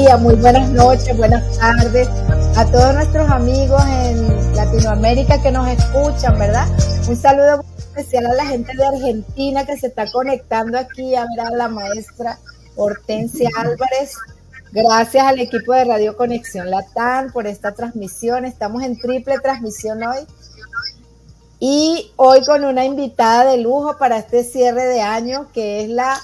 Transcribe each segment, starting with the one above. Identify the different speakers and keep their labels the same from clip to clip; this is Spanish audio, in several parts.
Speaker 1: Muy buenas noches, buenas tardes a todos nuestros amigos en Latinoamérica que nos escuchan, ¿verdad? Un saludo especial a la gente de Argentina que se está conectando aquí a ver a la maestra Hortensia Álvarez. Gracias al equipo de Radio Conexión Latán por esta transmisión. Estamos en triple transmisión hoy. Y hoy con una invitada de lujo para este cierre de año, que es la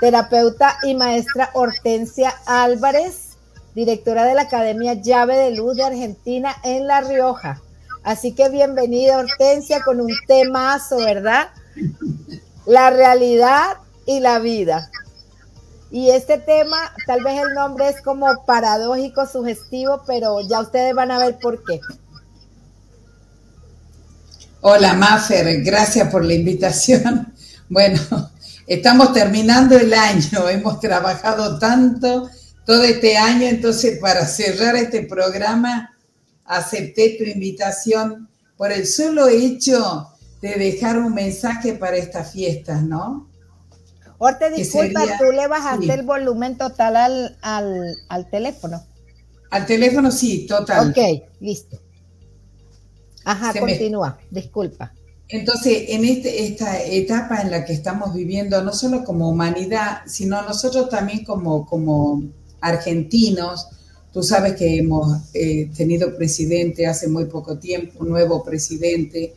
Speaker 1: terapeuta y maestra Hortensia Álvarez, directora de la Academia Llave de Luz de Argentina en La Rioja. Así que bienvenida Hortensia con un temazo, ¿verdad? La realidad y la vida. Y este tema, tal vez el nombre es como paradójico, sugestivo, pero ya ustedes van a ver por qué.
Speaker 2: Hola, Mafer, gracias por la invitación. Bueno, Estamos terminando el año, hemos trabajado tanto todo este año, entonces para cerrar este programa acepté tu invitación por el solo hecho de dejar un mensaje para estas fiestas, ¿no?
Speaker 1: Orte, disculpa, tú le bajaste el volumen total al, al, teléfono.
Speaker 2: Al teléfono sí, total.
Speaker 1: Ok, listo. Ajá, continúa, disculpa.
Speaker 2: Entonces, en este, esta etapa en la que estamos viviendo, no solo como humanidad, sino nosotros también como, como argentinos, tú sabes que hemos eh, tenido presidente hace muy poco tiempo, nuevo presidente,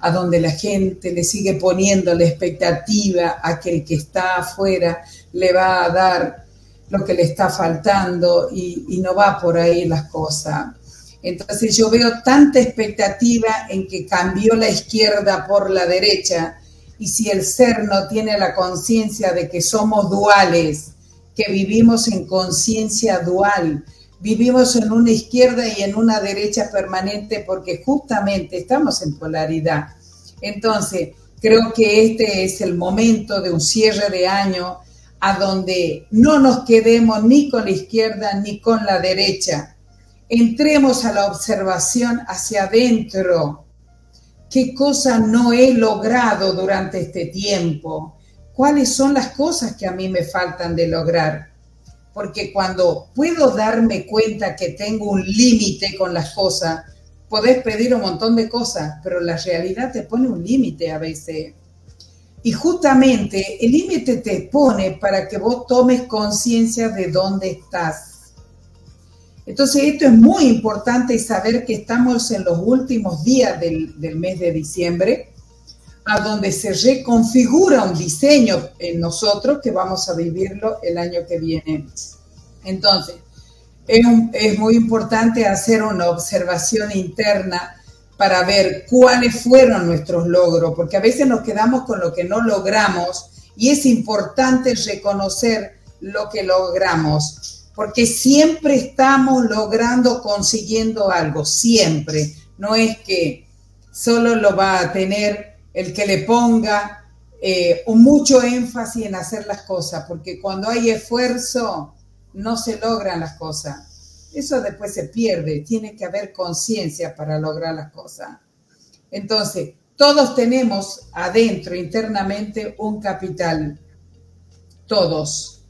Speaker 2: a donde la gente le sigue poniendo la expectativa a que el que está afuera le va a dar lo que le está faltando y, y no va por ahí las cosas. Entonces yo veo tanta expectativa en que cambió la izquierda por la derecha y si el ser no tiene la conciencia de que somos duales, que vivimos en conciencia dual, vivimos en una izquierda y en una derecha permanente porque justamente estamos en polaridad. Entonces, creo que este es el momento de un cierre de año a donde no nos quedemos ni con la izquierda ni con la derecha, entremos a la observación hacia adentro. ¿Qué cosa no he logrado durante este tiempo? ¿Cuáles son las cosas que a mí me faltan de lograr? Porque cuando puedo darme cuenta que tengo un límite con las cosas, podés pedir un montón de cosas, pero la realidad te pone un límite a veces. Y justamente el límite te pone para que vos tomes conciencia de dónde estás entonces, esto es muy importante saber que estamos en los últimos días del, mes de diciembre, a donde se reconfigura un diseño en nosotros que vamos a vivirlo el año que viene. Entonces, es, es muy importante hacer una observación interna para ver cuáles fueron nuestros logros, porque a veces nos quedamos con lo que no logramos y es importante reconocer lo que logramos porque siempre estamos logrando, consiguiendo algo, siempre. No es que solo lo va a tener el que le ponga eh, mucho énfasis en hacer las cosas, porque cuando hay esfuerzo no se logran las cosas. Eso después se pierde, tiene que haber conciencia para lograr las cosas. Entonces, todos tenemos adentro, internamente, un capital. Todos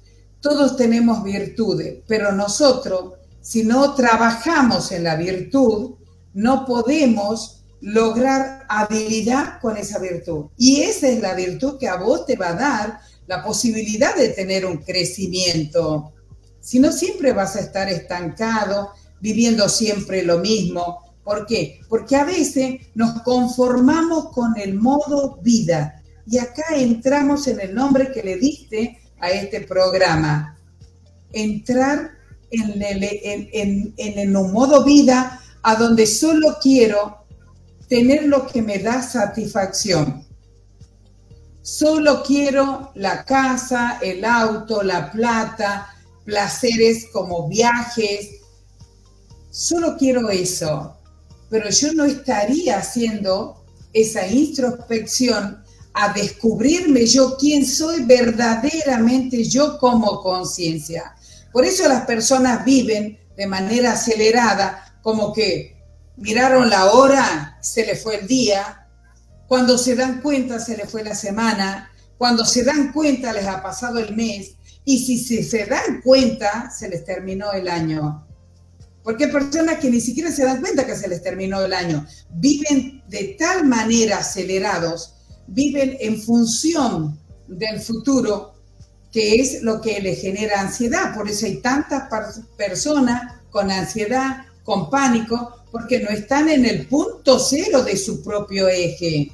Speaker 2: todos tenemos virtudes, pero nosotros, si no trabajamos en la virtud, no podemos lograr habilidad con esa virtud. Y esa es la virtud que a vos te va a dar la posibilidad de tener un crecimiento. Si no, siempre vas a estar estancado, viviendo siempre lo mismo. ¿Por qué? Porque a veces nos conformamos con el modo vida. Y acá entramos en el nombre que le diste a este programa. Entrar en el, en, en, modo vida a donde solo quiero tener lo que me da satisfacción. Solo quiero la casa, el auto, la plata, placeres como viajes. Solo quiero eso. Pero yo no estaría haciendo esa introspección a descubrirme yo quién soy verdaderamente yo como conciencia. Por eso las personas viven de manera acelerada, como que miraron la hora, se le fue el día, cuando se dan cuenta se le fue la semana, cuando se dan cuenta les ha pasado el mes, Y si se, dan cuenta, se les terminó el año. Porque hay personas que ni siquiera se dan cuenta que se les terminó el año. Viven de tal manera acelerados, viven en función del futuro, que es lo que les genera ansiedad. Por eso hay tantas personas con ansiedad, con pánico, porque no están en el punto cero de su propio eje.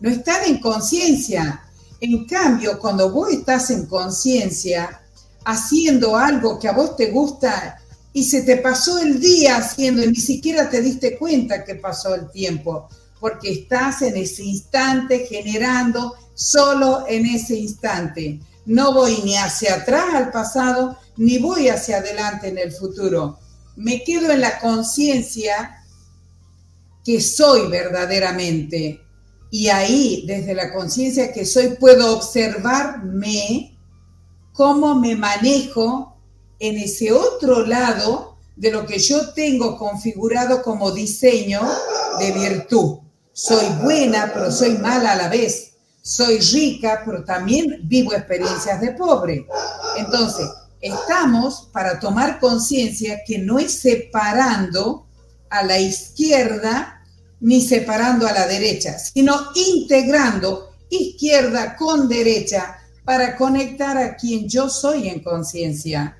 Speaker 2: No están en conciencia. En cambio, cuando vos estás en conciencia, haciendo algo que a vos te gusta y se te pasó el día haciendo y ni siquiera te diste cuenta que pasó el tiempo, porque estás en ese instante generando solo en ese instante. No voy ni hacia atrás al pasado, ni voy hacia adelante en el futuro. Me quedo en la conciencia que soy verdaderamente y ahí, desde la conciencia que soy, puedo observarme cómo me manejo en ese otro lado de lo que yo tengo configurado como diseño de virtud. Soy buena, pero soy mala a la vez. Soy rica, pero también vivo experiencias de pobre. Entonces, estamos para tomar conciencia que no es separando a la izquierda ni separando a la derecha, sino integrando izquierda con derecha para conectar a quien yo soy en conciencia.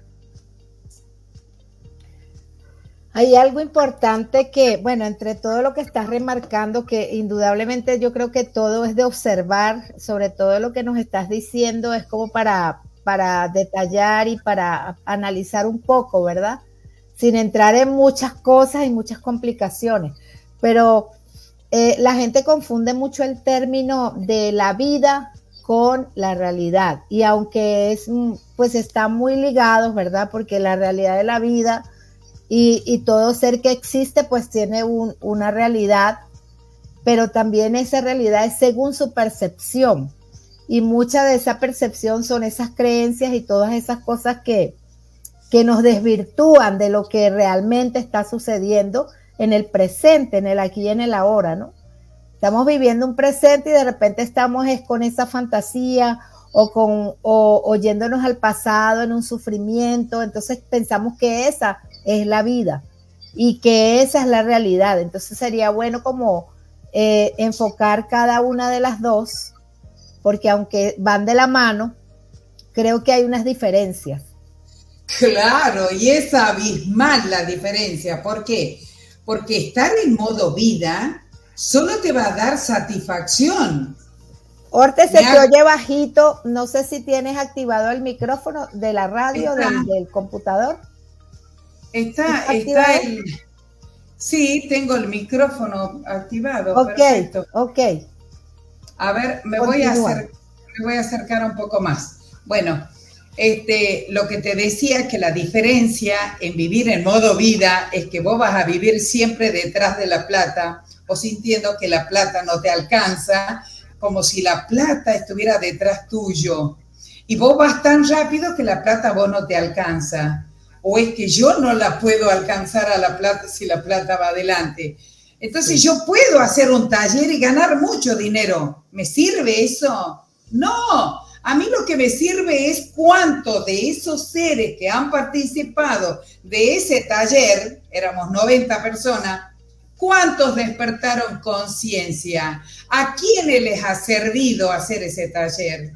Speaker 1: Hay algo importante que, bueno, entre todo lo que estás remarcando, que indudablemente yo creo que todo es de observar, sobre todo lo que nos estás diciendo, es como para, para detallar y para analizar un poco, ¿verdad? Sin entrar en muchas cosas y muchas complicaciones pero eh, la gente confunde mucho el término de la vida con la realidad. Y aunque es, mm, pues está muy ligado, ¿verdad? Porque la realidad de la vida y, todo ser que existe, pues tiene una realidad, pero también esa realidad es según su percepción. Y mucha de esa percepción son esas creencias y todas esas cosas que, que nos desvirtúan de lo que realmente está sucediendo en el presente, en el aquí y en el ahora, ¿no? Estamos viviendo un presente y de repente estamos con esa fantasía o con o, oyéndonos al pasado en un sufrimiento, entonces pensamos que esa es la vida y que esa es la realidad. Entonces sería bueno como eh, enfocar cada una de las dos, porque aunque van de la mano, creo que hay unas diferencias.
Speaker 2: Claro, y es abismal la diferencia. ¿Por qué? porque estar en modo vida solo te va a dar satisfacción.
Speaker 1: Orte, se te oye bajito. No sé si tienes activado el micrófono de la radio, del, computador.
Speaker 2: Está, está, el... Sí, tengo el micrófono activado.
Speaker 1: Ok, ok.
Speaker 2: A ver, me voy a, me voy a acercar un poco más. Bueno, este, lo que te decía que la diferencia en vivir en modo vida es que vos vas a vivir siempre detrás de la plata o sintiendo que la plata no te alcanza, como si la plata estuviera detrás tuyo. Y vos vas tan rápido que la plata vos no te alcanza. O es que yo no la puedo alcanzar a la plata si la plata va adelante. Entonces yo puedo hacer un taller y ganar mucho dinero. ¿Me sirve eso? No, a mí lo que me sirve es cuánto de esos seres que han participado de ese taller, éramos 90 personas, cuántos despertaron conciencia, a quiénes les ha servido hacer ese taller.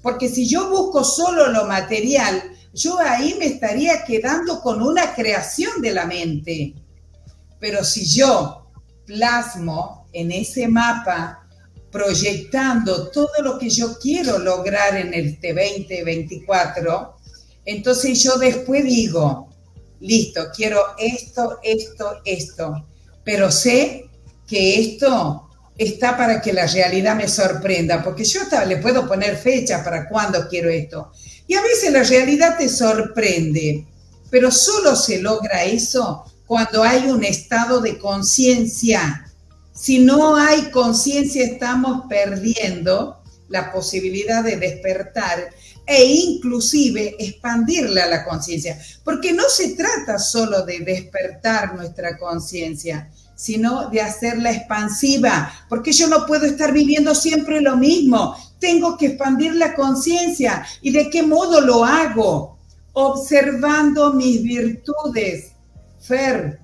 Speaker 2: Porque si yo busco solo lo material, yo ahí me estaría quedando con una creación de la mente. Pero si yo plasmo en ese mapa proyectando todo lo que yo quiero lograr en este 2024, entonces yo después digo, listo, quiero esto, esto, esto, pero sé que esto está para que la realidad me sorprenda, porque yo le puedo poner fecha para cuándo quiero esto. Y a veces la realidad te sorprende, pero solo se logra eso cuando hay un estado de conciencia si no hay conciencia, estamos perdiendo la posibilidad de despertar e inclusive expandirle a la conciencia, porque no se trata solo de despertar nuestra conciencia, sino de hacerla expansiva, porque yo no puedo estar viviendo siempre lo mismo. Tengo que expandir la conciencia. ¿Y de qué modo lo hago? Observando mis virtudes. Fer,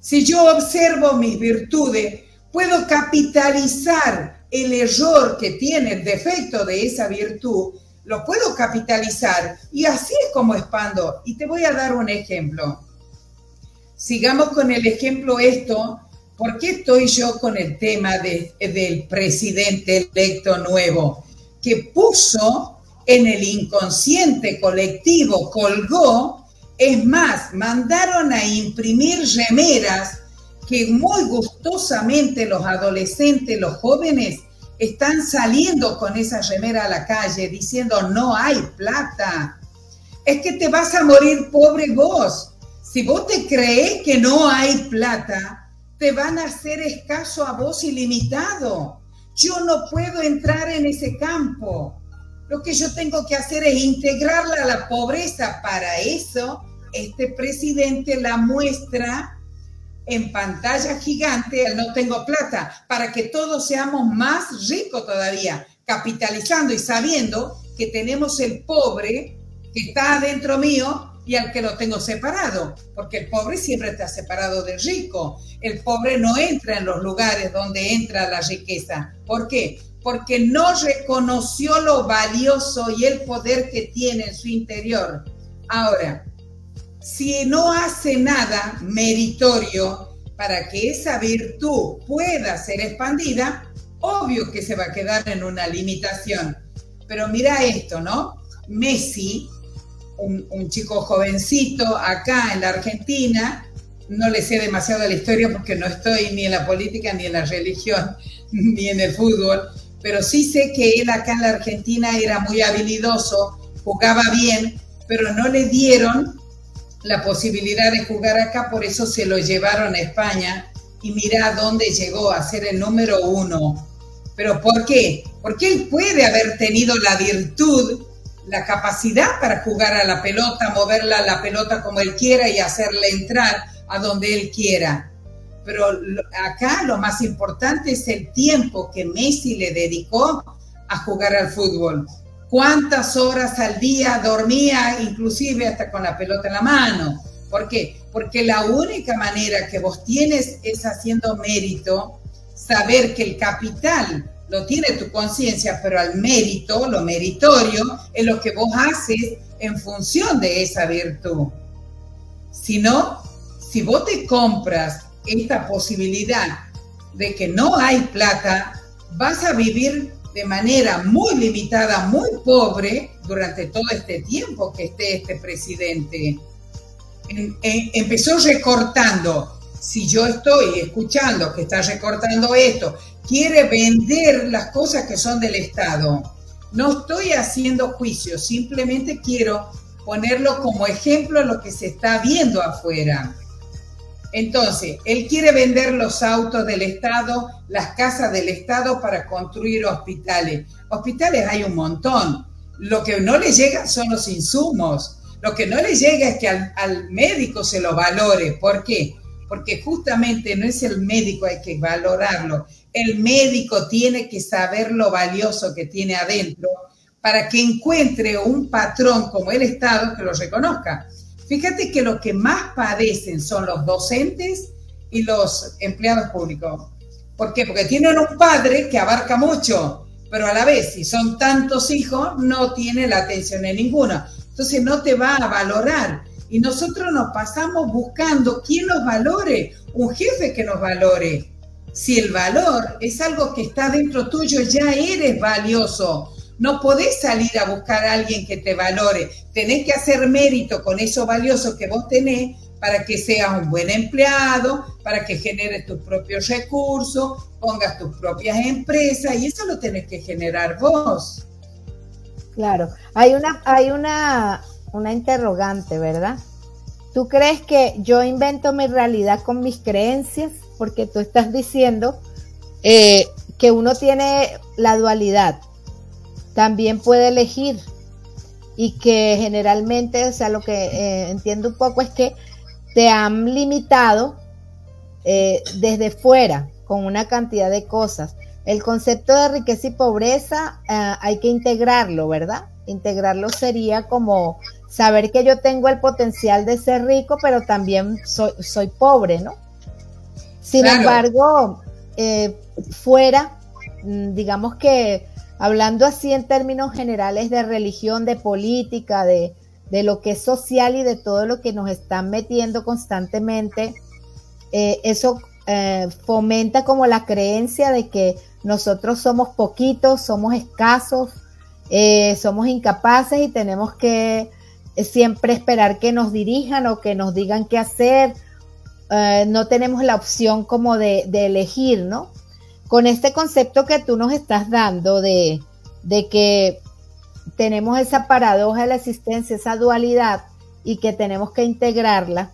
Speaker 2: si yo observo mis virtudes, puedo capitalizar el error que tiene el defecto de esa virtud, lo puedo capitalizar y así es como expando. Y te voy a dar un ejemplo. Sigamos con el ejemplo esto. ¿Por qué estoy yo con el tema del presidente electo nuevo? Que puso en el inconsciente colectivo, colgó, es más, mandaron a imprimir remeras que muy gustosamente los adolescentes, los jóvenes, están saliendo con esa remera a la calle diciendo no hay plata. Es que te vas a morir pobre vos. Si vos te crees que no hay plata, te van a hacer escaso a vos ilimitado. Yo no puedo entrar en ese campo. Lo que yo tengo que hacer es integrarla a la pobreza. Para eso, este presidente la muestra en pantalla gigante no tengo plata, para que todos seamos más ricos todavía, capitalizando y sabiendo que tenemos el pobre que está adentro mío y al que lo tengo separado, porque el pobre siempre está separado del rico. El pobre no entra en los lugares donde entra la riqueza. ¿Por qué? Porque no reconoció lo valioso y el poder que tiene en su interior. Ahora, si no hace nada meritorio para que esa virtud pueda ser expandida, obvio que se va a quedar en una limitación. Pero mira esto, ¿no? Messi, un, chico jovencito acá en la Argentina, no le sé demasiado de la historia porque no estoy ni en la política, ni en la religión, ni en el fútbol, pero sí sé que él acá en la Argentina era muy habilidoso, jugaba bien, pero no le dieron la posibilidad de jugar acá, por eso se lo llevaron a España y mira dónde llegó a ser el número uno. ¿Pero por qué? Porque él puede haber tenido la virtud, la capacidad para jugar a la pelota, moverla a la pelota como él quiera y hacerle entrar a donde él quiera. Pero acá lo más importante es el tiempo que Messi le dedicó a jugar al fútbol cuántas horas al día dormía, inclusive hasta con la pelota en la mano. ¿Por qué? Porque la única manera que vos tienes es haciendo mérito, saber que el capital lo tiene tu conciencia, pero al mérito, lo meritorio, es lo que vos haces en función de esa virtud. Si no, si vos te compras esta posibilidad de que no hay plata, vas a vivir de manera muy limitada, muy pobre, durante todo este tiempo que esté este presidente. empezó recortando. Si yo estoy escuchando que está recortando esto, quiere vender las cosas que son del Estado. No estoy haciendo juicio, simplemente quiero ponerlo como ejemplo a lo que se está viendo afuera. Entonces, él quiere vender los autos del Estado, las casas del Estado para construir hospitales. Hospitales hay un montón. Lo que no le llega son los insumos. Lo que no le llega es que al, médico se lo valore. ¿Por qué? Porque justamente no es el médico hay que valorarlo. El médico tiene que saber lo valioso que tiene adentro para que encuentre un patrón como el Estado que lo reconozca. Fíjate que lo que más padecen son los docentes y los empleados públicos. ¿Por qué? Porque tienen un padre que abarca mucho, pero a la vez, si son tantos hijos, no tiene la atención en ninguno. Entonces no te va a valorar. Y nosotros nos pasamos buscando quién nos valore, un jefe que nos valore. Si el valor es algo que está dentro tuyo, ya eres valioso. No podés salir a buscar a alguien que te valore. Tenés que hacer mérito con eso valioso que vos tenés para que seas un buen empleado, para que generes tus propios recursos, pongas tus propias empresas y eso lo tenés que generar vos.
Speaker 1: Claro, hay una, hay una, una interrogante, ¿verdad? ¿Tú crees que yo invento mi realidad con mis creencias? Porque tú estás diciendo eh, que uno tiene la dualidad, también puede elegir y que generalmente, o sea, lo que eh, entiendo un poco es que te han limitado eh, desde fuera con una cantidad de cosas, el concepto de riqueza y pobreza hay que integrarlo, ¿verdad? Integrarlo sería como saber que yo tengo el potencial de ser rico, pero también soy, soy pobre, ¿no? Sin embargo, eh, fuera, mm, digamos que hablando así en términos generales de religión, de política, de, lo que es social y de todo lo que nos están metiendo constantemente, eh, eso eh, fomenta como la creencia de que nosotros somos poquitos, somos escasos, somos incapaces y tenemos que siempre esperar que nos dirijan o que nos digan qué hacer. Eh, no tenemos la opción como de, elegir, ¿no? Con este concepto que tú nos estás dando de, de que tenemos esa paradoja de la existencia, esa dualidad y que tenemos que integrarla,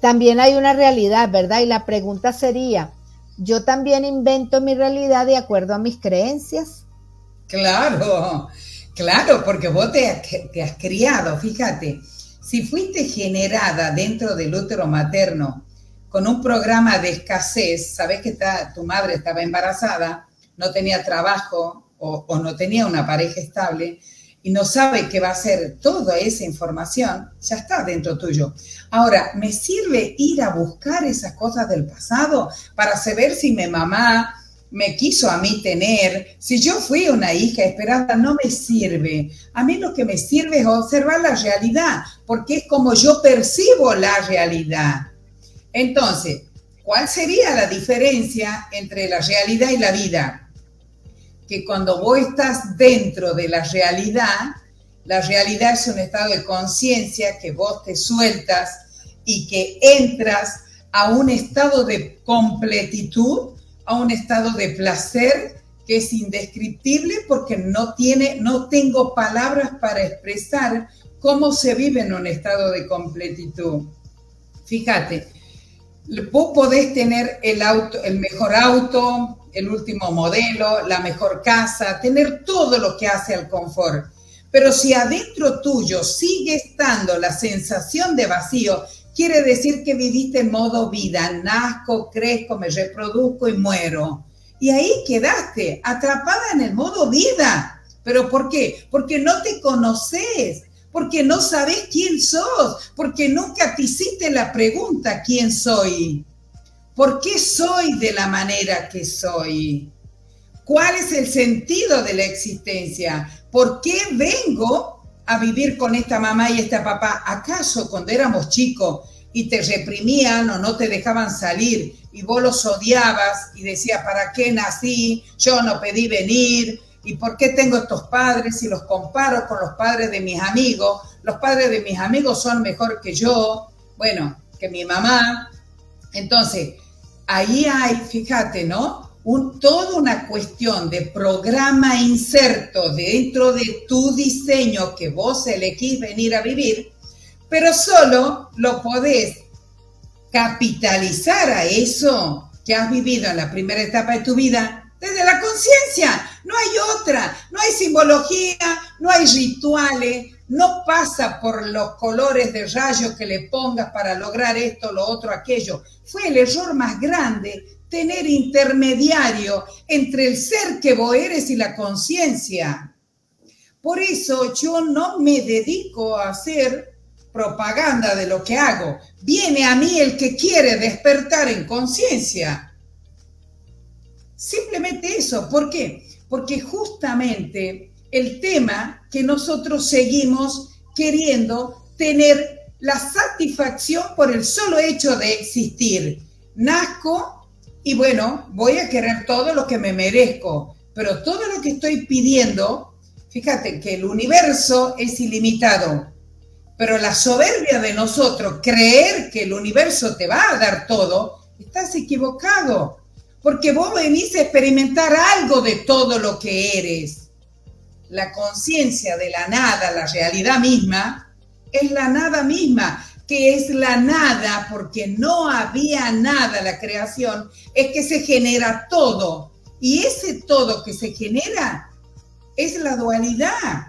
Speaker 1: también hay una realidad, ¿verdad? Y la pregunta sería, ¿yo también invento mi realidad de acuerdo a mis creencias?
Speaker 2: Claro, Claro, porque vos te, has criado, fíjate, si fuiste generada dentro del útero materno con un programa de escasez, sabes que tu madre estaba embarazada, no tenía trabajo o, o, no tenía una pareja estable y no sabe qué va a ser toda esa información, ya está dentro tuyo. Ahora, ¿me sirve ir a buscar esas cosas del pasado para saber si mi mamá me quiso a mí tener, si yo fui una hija esperada, no me sirve. A mí lo que me sirve es observar la realidad, porque es como yo percibo la realidad. Entonces, ¿cuál sería la diferencia entre la realidad y la vida? Que cuando vos estás dentro de la realidad, la realidad es un estado de conciencia que vos te sueltas y que entras a un estado de completitud a un estado de placer que es indescriptible porque no tiene, no tengo palabras para expresar cómo se vive en un estado de completitud. Fíjate, vos podés tener el auto, el mejor auto, el último modelo, la mejor casa, tener todo lo que hace al confort. Pero si adentro tuyo sigue estando la sensación de vacío quiere decir que viviste en modo vida, nazco, crezco, me reproduzco y muero. Y ahí quedaste, atrapada en el modo vida. ¿Pero por qué? Porque no te conoces, porque no sabes quién sos, porque nunca te hiciste la pregunta quién soy. ¿Por qué soy de la manera que soy? ¿Cuál es el sentido de la existencia? ¿Por qué vengo a vivir con esta mamá y esta papá? ¿Acaso cuando éramos chicos y te reprimían o no te dejaban salir y vos los odiabas y decías, ¿para qué nací? Yo no pedí venir. ¿Y por qué tengo estos padres y los comparo con los padres de mis amigos? Los padres de mis amigos son mejor que yo, bueno, que mi mamá. Entonces, ahí hay, fíjate, ¿no? Un, toda una cuestión de programa inserto dentro de tu diseño que vos elegís venir a vivir, pero solo lo podés capitalizar a eso que has vivido en la primera etapa de tu vida desde la conciencia. No hay otra, no hay simbología, no hay rituales, no pasa por los colores de rayos que le pongas para lograr esto, lo otro, aquello. Fue el error más grande tener intermediario entre el ser que vos eres y la conciencia. Por eso yo no me dedico a hacer propaganda de lo que hago. Viene a mí el que quiere despertar en conciencia. Simplemente eso. ¿Por qué? Porque justamente el tema que nosotros seguimos queriendo tener la satisfacción por el solo hecho de existir. Nazco y bueno, voy a querer todo lo que me merezco, pero todo lo que estoy pidiendo, fíjate que el universo es ilimitado, pero la soberbia de nosotros, creer que el universo te va a dar todo, estás equivocado, porque vos venís a experimentar algo de todo lo que eres. La conciencia de la nada, la realidad misma, es la nada misma que es la nada, porque no había nada la creación, es que se genera todo. Y ese todo que se genera es la dualidad.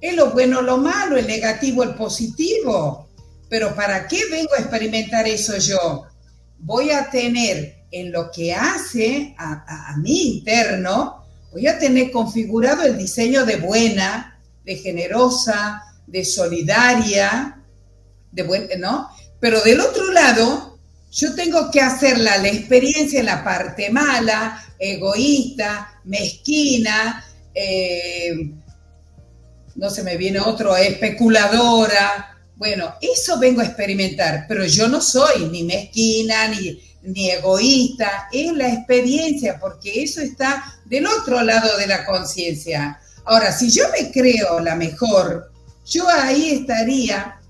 Speaker 2: Es lo bueno, lo malo, el negativo, el positivo. Pero ¿para qué vengo a experimentar eso yo? Voy a tener en lo que hace a, mi interno, voy a tener configurado el diseño de buena, de generosa, de solidaria, de buen, ¿no? Pero del otro lado, yo tengo que hacerla la experiencia en la parte mala, egoísta, mezquina, eh, no se me viene otro, especuladora. Bueno, eso vengo a experimentar, pero yo no soy ni mezquina, ni, ni egoísta, es la experiencia, porque eso está del otro lado de la conciencia. Ahora, si yo me creo la mejor, yo ahí estaría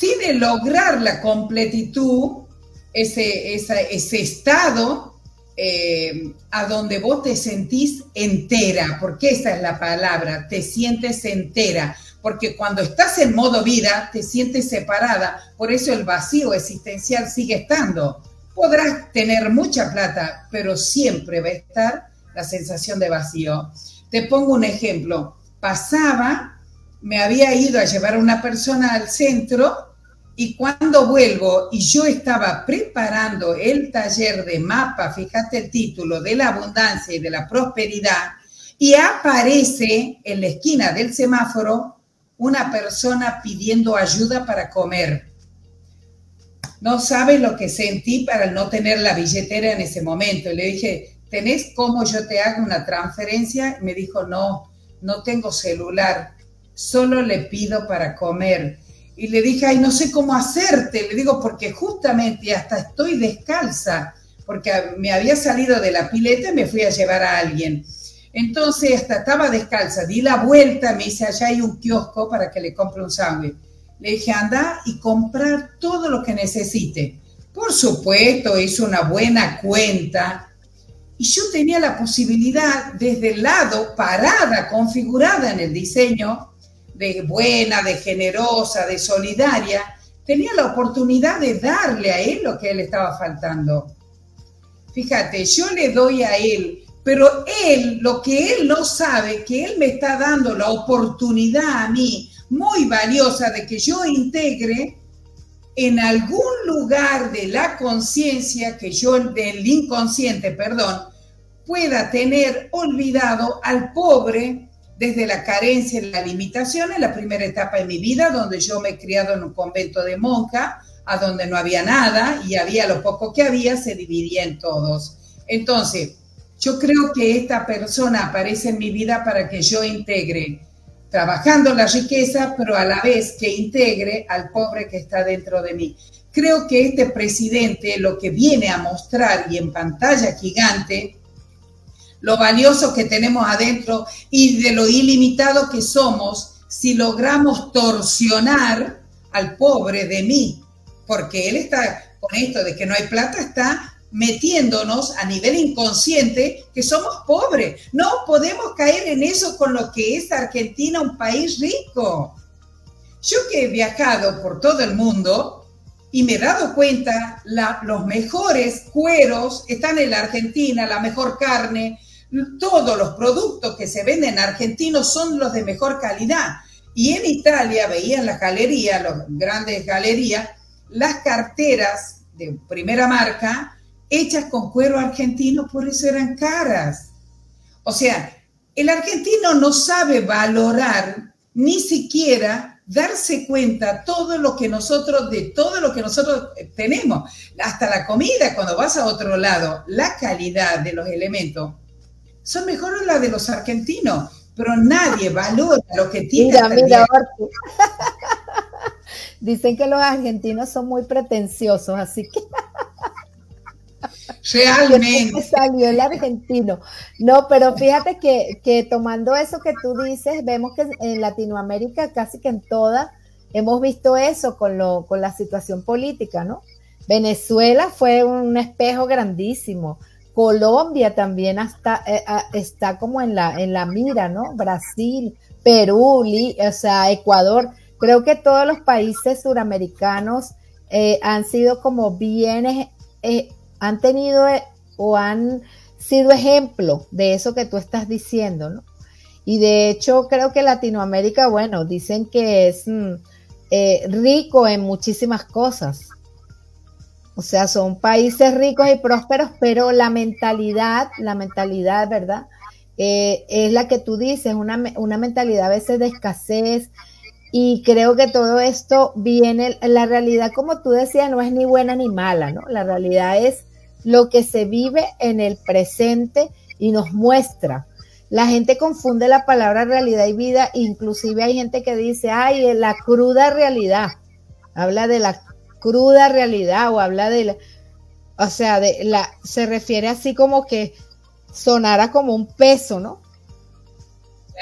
Speaker 2: sin lograr la completitud, ese, ese estado eh, a donde vos te sentís entera, porque esa es la palabra, te sientes entera, porque cuando estás en modo vida te sientes separada, por eso el vacío existencial sigue estando. Podrás tener mucha plata, pero siempre va a estar la sensación de vacío. Te pongo un ejemplo. Pasaba, me había ido a llevar a una persona al centro y cuando vuelvo y yo estaba preparando el taller de mapa, fíjate el título, de la abundancia y de la prosperidad, y aparece en la esquina del semáforo una persona pidiendo ayuda para comer. No sabe lo que sentí para no tener la billetera en ese momento. Le dije, ¿tenés cómo yo te hago una transferencia? Me dijo, no, no tengo celular, solo le pido para comer y le dije, ay, no sé cómo hacerte. Le digo, porque justamente hasta estoy descalza, porque me había salido de la pileta y me fui a llevar a alguien. Entonces, hasta estaba descalza, di la vuelta, me dice, allá hay un kiosco para que le compre un sándwich. Le dije, anda y comprar todo lo que necesite. Por supuesto, hizo una buena cuenta. Y yo tenía la posibilidad, desde el lado, parada, configurada en el diseño, de buena, de generosa, de solidaria, tenía la oportunidad de darle a él lo que él estaba faltando. Fíjate, yo le doy a él, pero él, lo que él no sabe, que él me está dando la oportunidad a mí, muy valiosa, de que yo integre en algún lugar de la conciencia, que yo, del inconsciente, perdón, pueda tener olvidado al pobre desde la carencia y la limitación en la primera etapa de mi vida, donde yo me he criado en un convento de monja, a donde no había nada y había lo poco que había, se dividía en todos. Entonces, yo creo que esta persona aparece en mi vida para que yo integre, trabajando la riqueza, pero a la vez que integre al pobre que está dentro de mí. Creo que este presidente lo que viene a mostrar y en pantalla gigante lo valioso que tenemos adentro y de lo ilimitado que somos si logramos torsionar al pobre de mí, porque él está con esto de que no hay plata, está metiéndonos a nivel inconsciente que somos pobres. No podemos caer en eso con lo que es Argentina, un país rico. Yo que he viajado por todo el mundo y me he dado cuenta, los mejores cueros están en la Argentina, la mejor carne, todos los productos que se venden argentinos son los de mejor calidad. Y en Italia veía en las galerías, las grandes galerías, las carteras de primera marca hechas con cuero argentino, por eso eran caras. O sea, el argentino no sabe valorar ni siquiera darse cuenta todo lo que nosotros, de todo lo que nosotros tenemos, hasta la comida, cuando vas a otro lado, la calidad de los elementos son mejores las de los argentinos, pero nadie valora lo que tiene. Mira, mira,
Speaker 1: Dicen que los argentinos son muy pretenciosos, así que.
Speaker 2: Realmente.
Speaker 1: salió el argentino. No, pero fíjate que, que, tomando eso que tú dices, vemos que en Latinoamérica, casi que en todas, hemos visto eso con, lo, con la situación política, ¿no? Venezuela fue un espejo grandísimo. Colombia también hasta, eh, está como en la, en la mira, ¿no? Brasil, Perú, o sea, Ecuador. Creo que todos los países suramericanos eh, han sido como bienes, eh, han tenido o han sido ejemplo de eso que tú estás diciendo, ¿no? Y de hecho creo que Latinoamérica, bueno, dicen que es mm, rico en muchísimas cosas. O sea, son países ricos y prósperos, pero la mentalidad, la mentalidad, ¿verdad? Eh, es la que tú dices, una, una mentalidad a veces de escasez, y creo que todo esto viene, la realidad, como tú decías, no es ni buena ni mala, ¿no? La realidad es lo que se vive en el presente y nos muestra. La gente confunde la palabra realidad y vida, inclusive hay gente que dice, ay, la cruda realidad. Habla de la cruda realidad o habla de la, o sea, de la, se refiere así como que sonara como un peso, ¿no?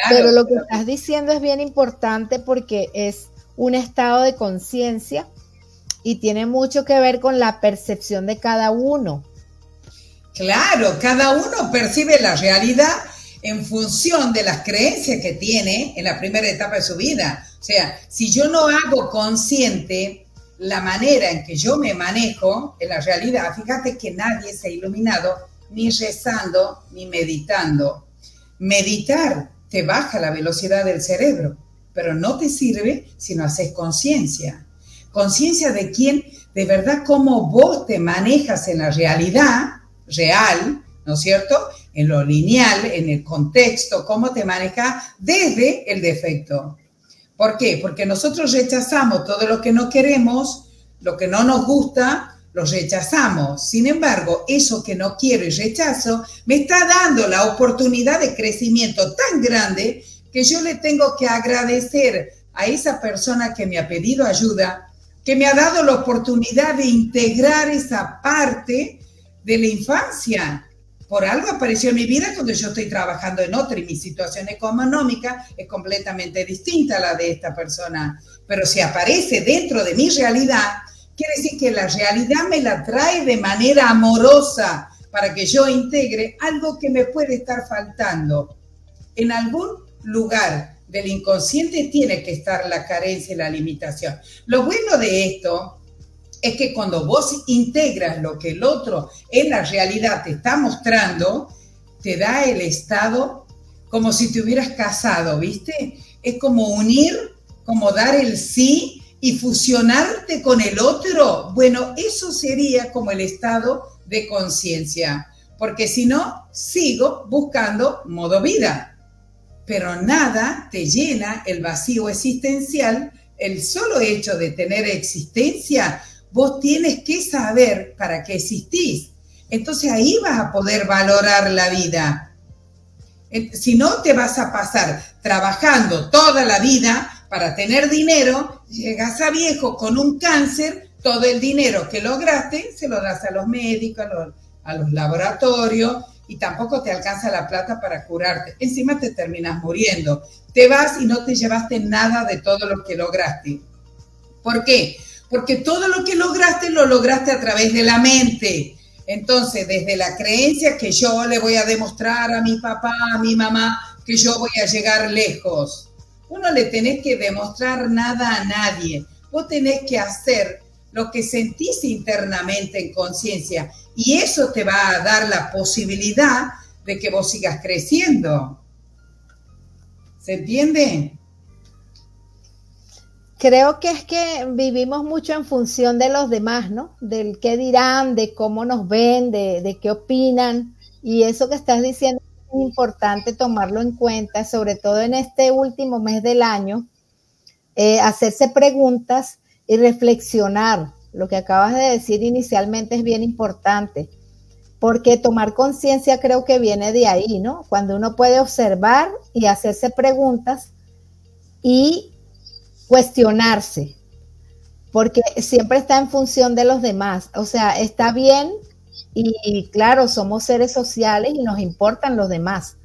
Speaker 1: Pero lo que estás diciendo es bien importante porque es un estado de conciencia y tiene mucho que ver con la percepción de cada uno.
Speaker 2: Claro, cada uno percibe la realidad en función de las creencias que tiene en la primera etapa de su vida. O sea, si yo no hago consciente la manera en que yo me manejo en la realidad, fíjate que nadie se ha iluminado ni rezando ni meditando. Meditar te baja la velocidad del cerebro, pero no te sirve si no haces conciencia. Conciencia de quién, de verdad, cómo vos te manejas en la realidad real, ¿no es cierto? En lo lineal, en el contexto, cómo te manejas desde el defecto. ¿Por qué? Porque nosotros rechazamos todo lo que no queremos, lo que no nos gusta, lo rechazamos. Sin embargo, eso que no quiero y rechazo me está dando la oportunidad de crecimiento tan grande que yo le tengo que agradecer a esa persona que me ha pedido ayuda, que me ha dado la oportunidad de integrar esa parte de la infancia. Por algo apareció en mi vida cuando yo estoy trabajando en otra y mi situación económica es completamente distinta a la de esta persona. Pero si aparece dentro de mi realidad, Quiere decir que la realidad me la trae de manera amorosa para que yo integre algo que me puede estar faltando. En algún lugar del inconsciente tiene que estar la carencia y la limitación. Lo bueno de esto es que cuando vos integras lo que el otro en la realidad te está mostrando, te da el estado como si te hubieras casado, ¿viste? Es como unir, como dar el sí y fusionarte con el otro, bueno, eso sería como el estado de conciencia, porque si no, sigo buscando modo vida, pero nada te llena el vacío existencial, el solo hecho de tener existencia, vos tienes que saber para qué existís. Entonces ahí vas a poder valorar la vida. Si no, te vas a pasar trabajando toda la vida para tener dinero, llegas a viejo con un cáncer, todo el dinero que lograste se lo das a los médicos, a los, laboratorios y tampoco te alcanza la plata para curarte. Encima te terminas muriendo. Te vas y no te llevaste nada de todo lo que lograste. ¿Por qué? Porque todo lo que lograste lo lograste a través de la mente. Entonces, desde la creencia que yo le voy a demostrar a mi papá, a mi mamá, que yo voy a llegar lejos uno le tenés que demostrar nada a nadie. Vos tenés que hacer lo que sentís internamente en conciencia y eso te va a dar la posibilidad de que vos sigas creciendo. ¿Se entiende?
Speaker 1: Creo que es que vivimos mucho en función de los demás, ¿no? Del qué dirán, de cómo nos ven, de, de qué opinan. Y eso que estás diciendo importante tomarlo en cuenta, sobre todo en este último mes del año, eh, hacerse preguntas y reflexionar. Lo que acabas de decir inicialmente es bien importante, porque tomar conciencia creo que viene de ahí, ¿no? Cuando uno puede observar y hacerse preguntas y cuestionarse, porque siempre está en función de los demás. O sea, está bien y, claro, somos seres sociales y nos importan los demás.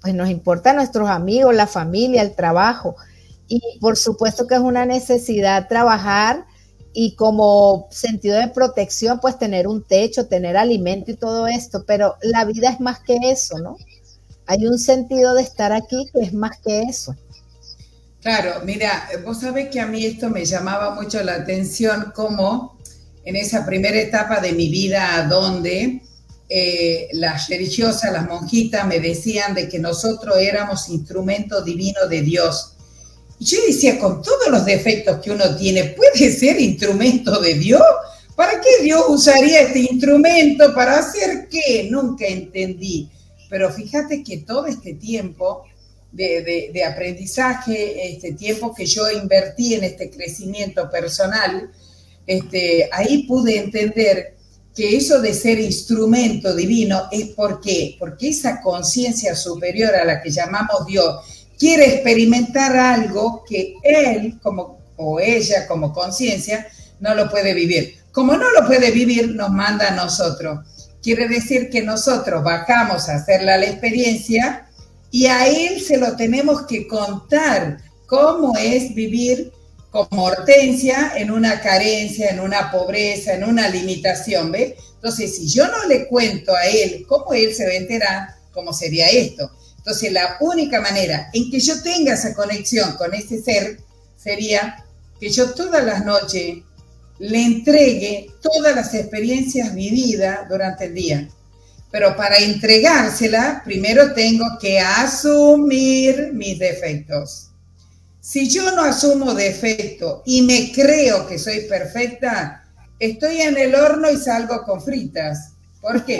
Speaker 1: Pues nos importan nuestros amigos, la familia, el trabajo. Y por supuesto que es una necesidad trabajar y como sentido de protección, pues tener un techo, tener alimento y todo esto. Pero la vida es más que eso, ¿no? Hay un sentido de estar aquí que es más que eso.
Speaker 2: Claro, mira, vos sabés que a mí esto me llamaba mucho la atención como en esa primera etapa de mi vida donde eh, las religiosas, las monjitas me decían de que nosotros éramos instrumento divino de Dios. Y yo decía, con todos los defectos que uno tiene, ¿puede ser instrumento de Dios? ¿Para qué Dios usaría este instrumento? ¿Para hacer qué? Nunca entendí. Pero fíjate que todo este tiempo de, aprendizaje, este tiempo que yo invertí en este crecimiento personal, este, ahí pude entender que eso de ser instrumento divino es por qué, porque esa conciencia superior a la que llamamos Dios quiere experimentar algo que él como o ella como conciencia no lo puede vivir. Como no lo puede vivir, nos manda a nosotros. Quiere decir que nosotros bajamos a hacerle la experiencia y a él se lo tenemos que contar cómo es vivir como hortensia en una carencia, en una pobreza, en una limitación, ¿ves? Entonces, si yo no le cuento a él cómo él se va a enterar, cómo sería esto. Entonces, la única manera en que yo tenga esa conexión con ese ser sería que yo todas las noches le entregue todas las experiencias vividas durante el día. Pero para entregársela, primero tengo que asumir mis defectos. Si yo no asumo defecto y me creo que soy perfecta, estoy en el horno y salgo con fritas. ¿Por qué?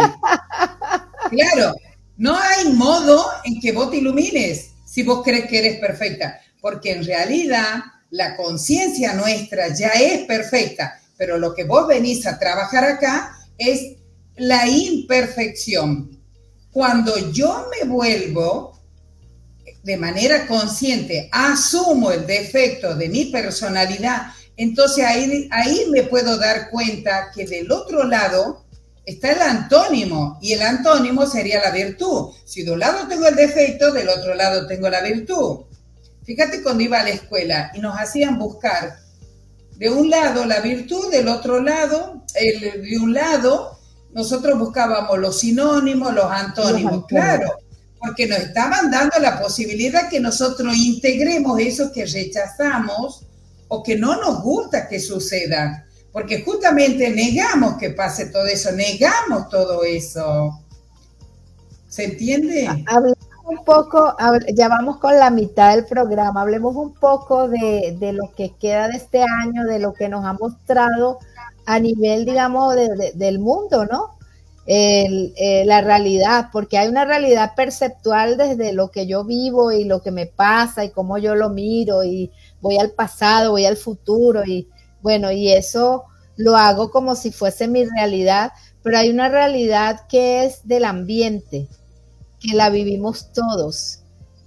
Speaker 2: claro, no hay modo en que vos te ilumines si vos crees que eres perfecta, porque en realidad la conciencia nuestra ya es perfecta, pero lo que vos venís a trabajar acá es la imperfección. Cuando yo me vuelvo de manera consciente, asumo el defecto de mi personalidad, entonces ahí, ahí me puedo dar cuenta que del otro lado está el antónimo y el antónimo sería la virtud. Si de un lado tengo el defecto, del otro lado tengo la virtud. Fíjate cuando iba a la escuela y nos hacían buscar de un lado la virtud, del otro lado, el, de un lado, nosotros buscábamos los sinónimos, los antónimos, claro, porque nos estaban dando la posibilidad que nosotros integremos eso que rechazamos o que no nos gusta que suceda, porque justamente negamos que pase todo eso, negamos todo eso. ¿Se entiende?
Speaker 1: un poco, ya vamos con la mitad del programa, hablemos un poco de, lo que queda de este año, de lo que nos ha mostrado a nivel, digamos, del mundo, ¿no? Eh, la realidad, porque hay una realidad perceptual desde lo que yo vivo y lo que me pasa y cómo yo lo miro y voy al pasado, voy al futuro y bueno, y eso lo hago como si fuese mi realidad, pero hay una realidad que es del ambiente, que la vivimos todos,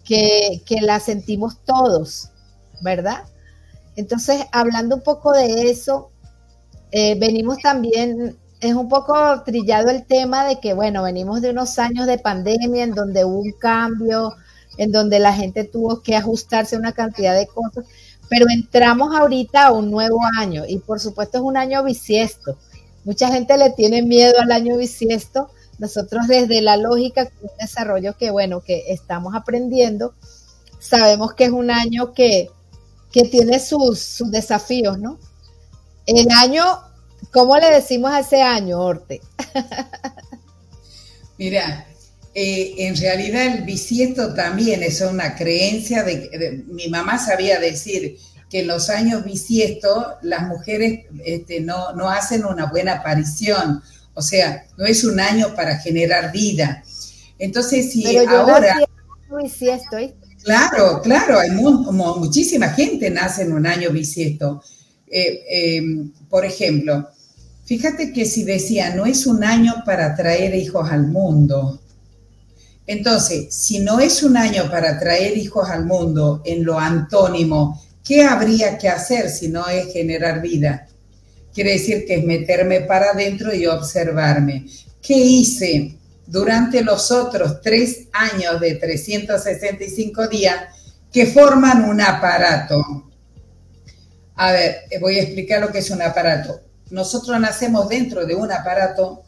Speaker 1: que, la sentimos todos, ¿verdad? Entonces, hablando un poco de eso, eh, venimos también, es un poco trillado el tema de que, bueno, venimos de unos años de pandemia en donde hubo un cambio, en donde la gente tuvo que ajustarse a una cantidad de cosas, pero entramos ahorita a un nuevo año y por supuesto es un año bisiesto. Mucha gente le tiene miedo al año bisiesto nosotros desde la lógica, un desarrollo que, bueno, que estamos aprendiendo, sabemos que es un año que, tiene sus, desafíos, ¿no? El año, ¿cómo le decimos a ese año, Orte?
Speaker 2: Mira, eh, en realidad el bisiesto también es una creencia de, mi mamá sabía decir que en los años bisiestos las mujeres este, no, no hacen una buena aparición o sea, no es un año para generar vida. Entonces, si ahora...
Speaker 1: Bisiesto,
Speaker 2: Claro, claro, hay muchísima gente nace en un año bisiesto. Eh, em, por ejemplo, fíjate que si decía, no es un año para traer hijos al mundo. Entonces, si no es un año para traer hijos al mundo en lo antónimo, ¿qué habría que hacer si no es generar vida? quiere decir que es meterme para adentro y observarme. ¿Qué hice durante los otros tres años de 365 días que forman un aparato? A ver, voy a explicar lo que es un aparato. Nosotros nacemos dentro de un aparato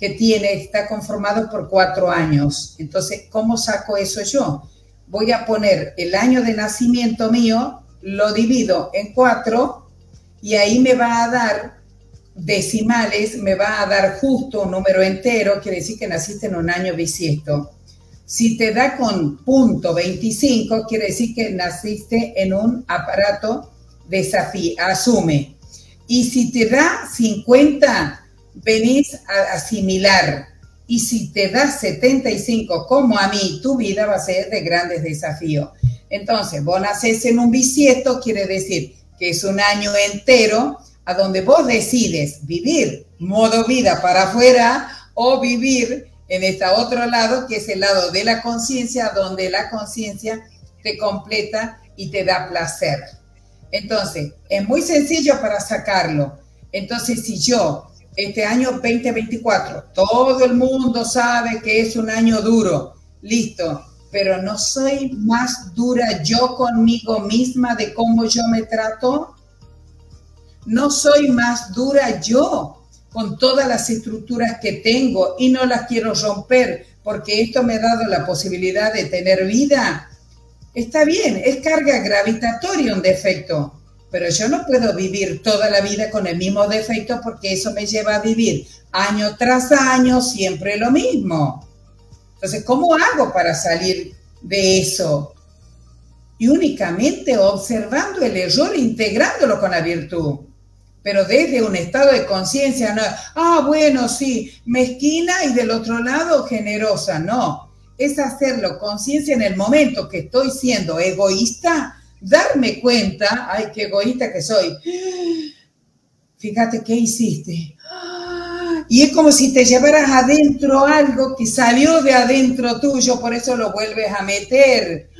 Speaker 2: que tiene, está conformado por cuatro años. Entonces, ¿cómo saco eso yo? Voy a poner el año de nacimiento mío, lo divido en cuatro y ahí me va a dar decimales, me va a dar justo un número entero, quiere decir que naciste en un año bisiesto. Si te da con punto 25, quiere decir que naciste en un aparato desafío, asume. Y si te da 50, venís a asimilar. Y si te da 75, como a mí, tu vida va a ser de grandes desafíos. Entonces, vos nacés en un bisiesto, quiere decir que es un año entero a donde vos decides vivir modo vida para afuera o vivir en este otro lado, que es el lado de la conciencia, donde la conciencia te completa y te da placer. Entonces, es muy sencillo para sacarlo. Entonces, si yo, este año 2024, todo el mundo sabe que es un año duro, listo, pero no soy más dura yo conmigo misma de cómo yo me trato. No soy más dura yo con todas las estructuras que tengo y no las quiero romper porque esto me ha dado la posibilidad de tener vida Está bien, es carga gravitatoria un defecto, pero yo no puedo vivir toda la vida con el mismo defecto porque eso me lleva a vivir año tras año siempre lo mismo. Entonces, ¿cómo hago para salir de eso? Y únicamente observando el error, integrándolo con la virtud. Pero desde un estado de conciencia, no, ah, bueno, sí, mezquina y del otro lado generosa, no es hacerlo conciencia en el momento que estoy siendo egoísta, darme cuenta, ay, qué egoísta que soy. Fíjate qué hiciste. Y es como si te llevaras adentro algo que salió de adentro tuyo, por eso lo vuelves a meter.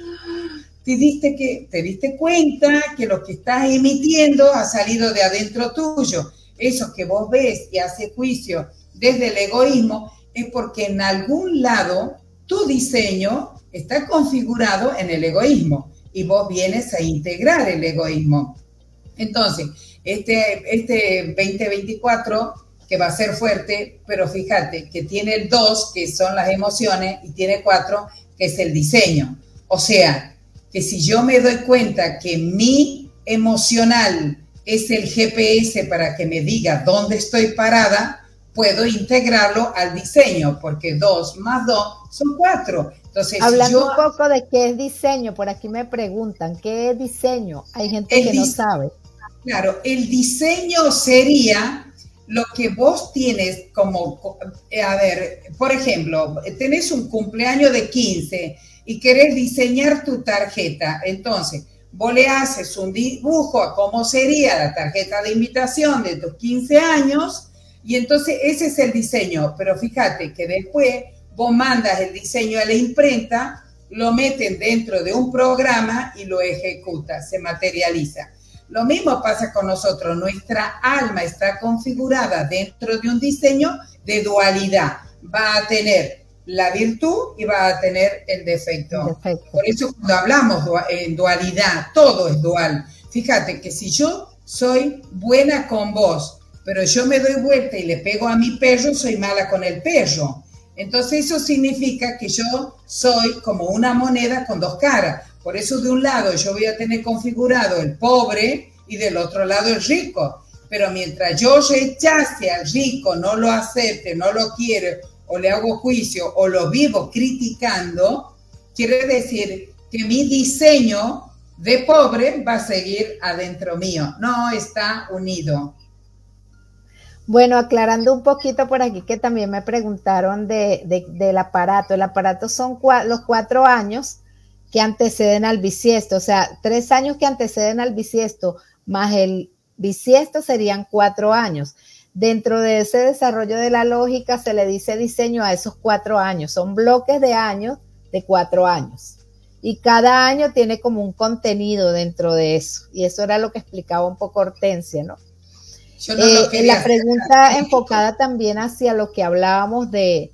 Speaker 2: Te diste, que, te diste cuenta que lo que estás emitiendo ha salido de adentro tuyo. Eso que vos ves y hace juicio desde el egoísmo es porque en algún lado tu diseño está configurado en el egoísmo y vos vienes a integrar el egoísmo. Entonces, este, este 2024 que va a ser fuerte, pero fíjate que tiene dos, que son las emociones, y tiene cuatro, que es el diseño. O sea, que si yo me doy cuenta que mi emocional es el GPS para que me diga dónde estoy parada, puedo integrarlo al diseño, porque dos más dos son cuatro.
Speaker 1: Entonces, Hablando un poco de qué es diseño, por aquí me preguntan, ¿qué es diseño? Hay gente que no sabe.
Speaker 2: Claro, el diseño sería lo que vos tienes como, eh, a ver, por ejemplo, tenés un cumpleaños de 15 y querés diseñar tu tarjeta, entonces vos le haces un dibujo a cómo sería la tarjeta de invitación de tus 15 años y entonces ese es el diseño, pero fíjate que después vos mandas el diseño a la imprenta, lo meten dentro de un programa y lo ejecuta, se materializa. Lo mismo pasa con nosotros, nuestra alma está configurada dentro de un diseño de dualidad. Va a tener la virtud y va a tener el defecto. Por eso cuando hablamos en dualidad, todo es dual. Fíjate que si yo soy buena con vos, pero yo me doy vuelta y le pego a mi perro, soy mala con el perro. Entonces eso significa que yo soy como una moneda con dos caras. Por eso de un lado yo voy a tener configurado el pobre y del otro lado el rico. Pero mientras yo rechace al rico, no lo acepte, no lo quiere, o le hago juicio, o lo vivo criticando, quiere decir que mi diseño de pobre va a seguir adentro mío. No está unido.
Speaker 1: Bueno, aclarando un poquito por aquí que también me preguntaron de, del aparato. El aparato son los cuatro años que anteceden al bisiesto, o sea, tres años que anteceden al bisiesto más el bisiesto serían cuatro años. Dentro de ese desarrollo de la lógica se le dice diseño a esos cuatro años, son bloques de años de cuatro años. Y cada año tiene como un contenido dentro de eso. Y eso era lo que explicaba un poco Hortensia, ¿no? Eh, la pregunta enfocada también hacia lo que hablábamos de,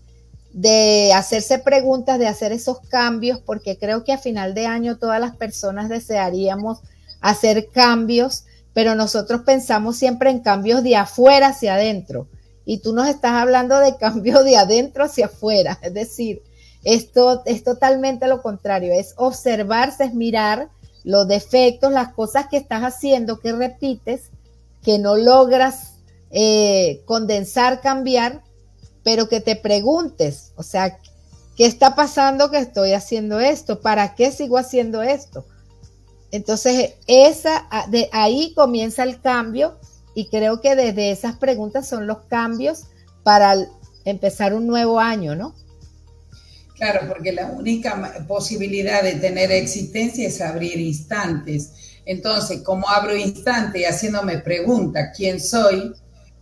Speaker 1: de hacerse preguntas, de hacer esos cambios, porque creo que a final de año todas las personas desearíamos hacer cambios, pero nosotros pensamos siempre en cambios de afuera hacia adentro. Y tú nos estás hablando de cambios de adentro hacia afuera. Es decir, esto es totalmente lo contrario, es observarse, es mirar los defectos, las cosas que estás haciendo, que repites que no logras eh, condensar, cambiar, pero que te preguntes, o sea, ¿qué está pasando que estoy haciendo esto? ¿Para qué sigo haciendo esto? Entonces, esa, de ahí comienza el cambio y creo que desde esas preguntas son los cambios para empezar un nuevo año, ¿no?
Speaker 2: Claro, porque la única posibilidad de tener existencia es abrir instantes. Entonces, como abro instante haciéndome preguntas, ¿quién soy?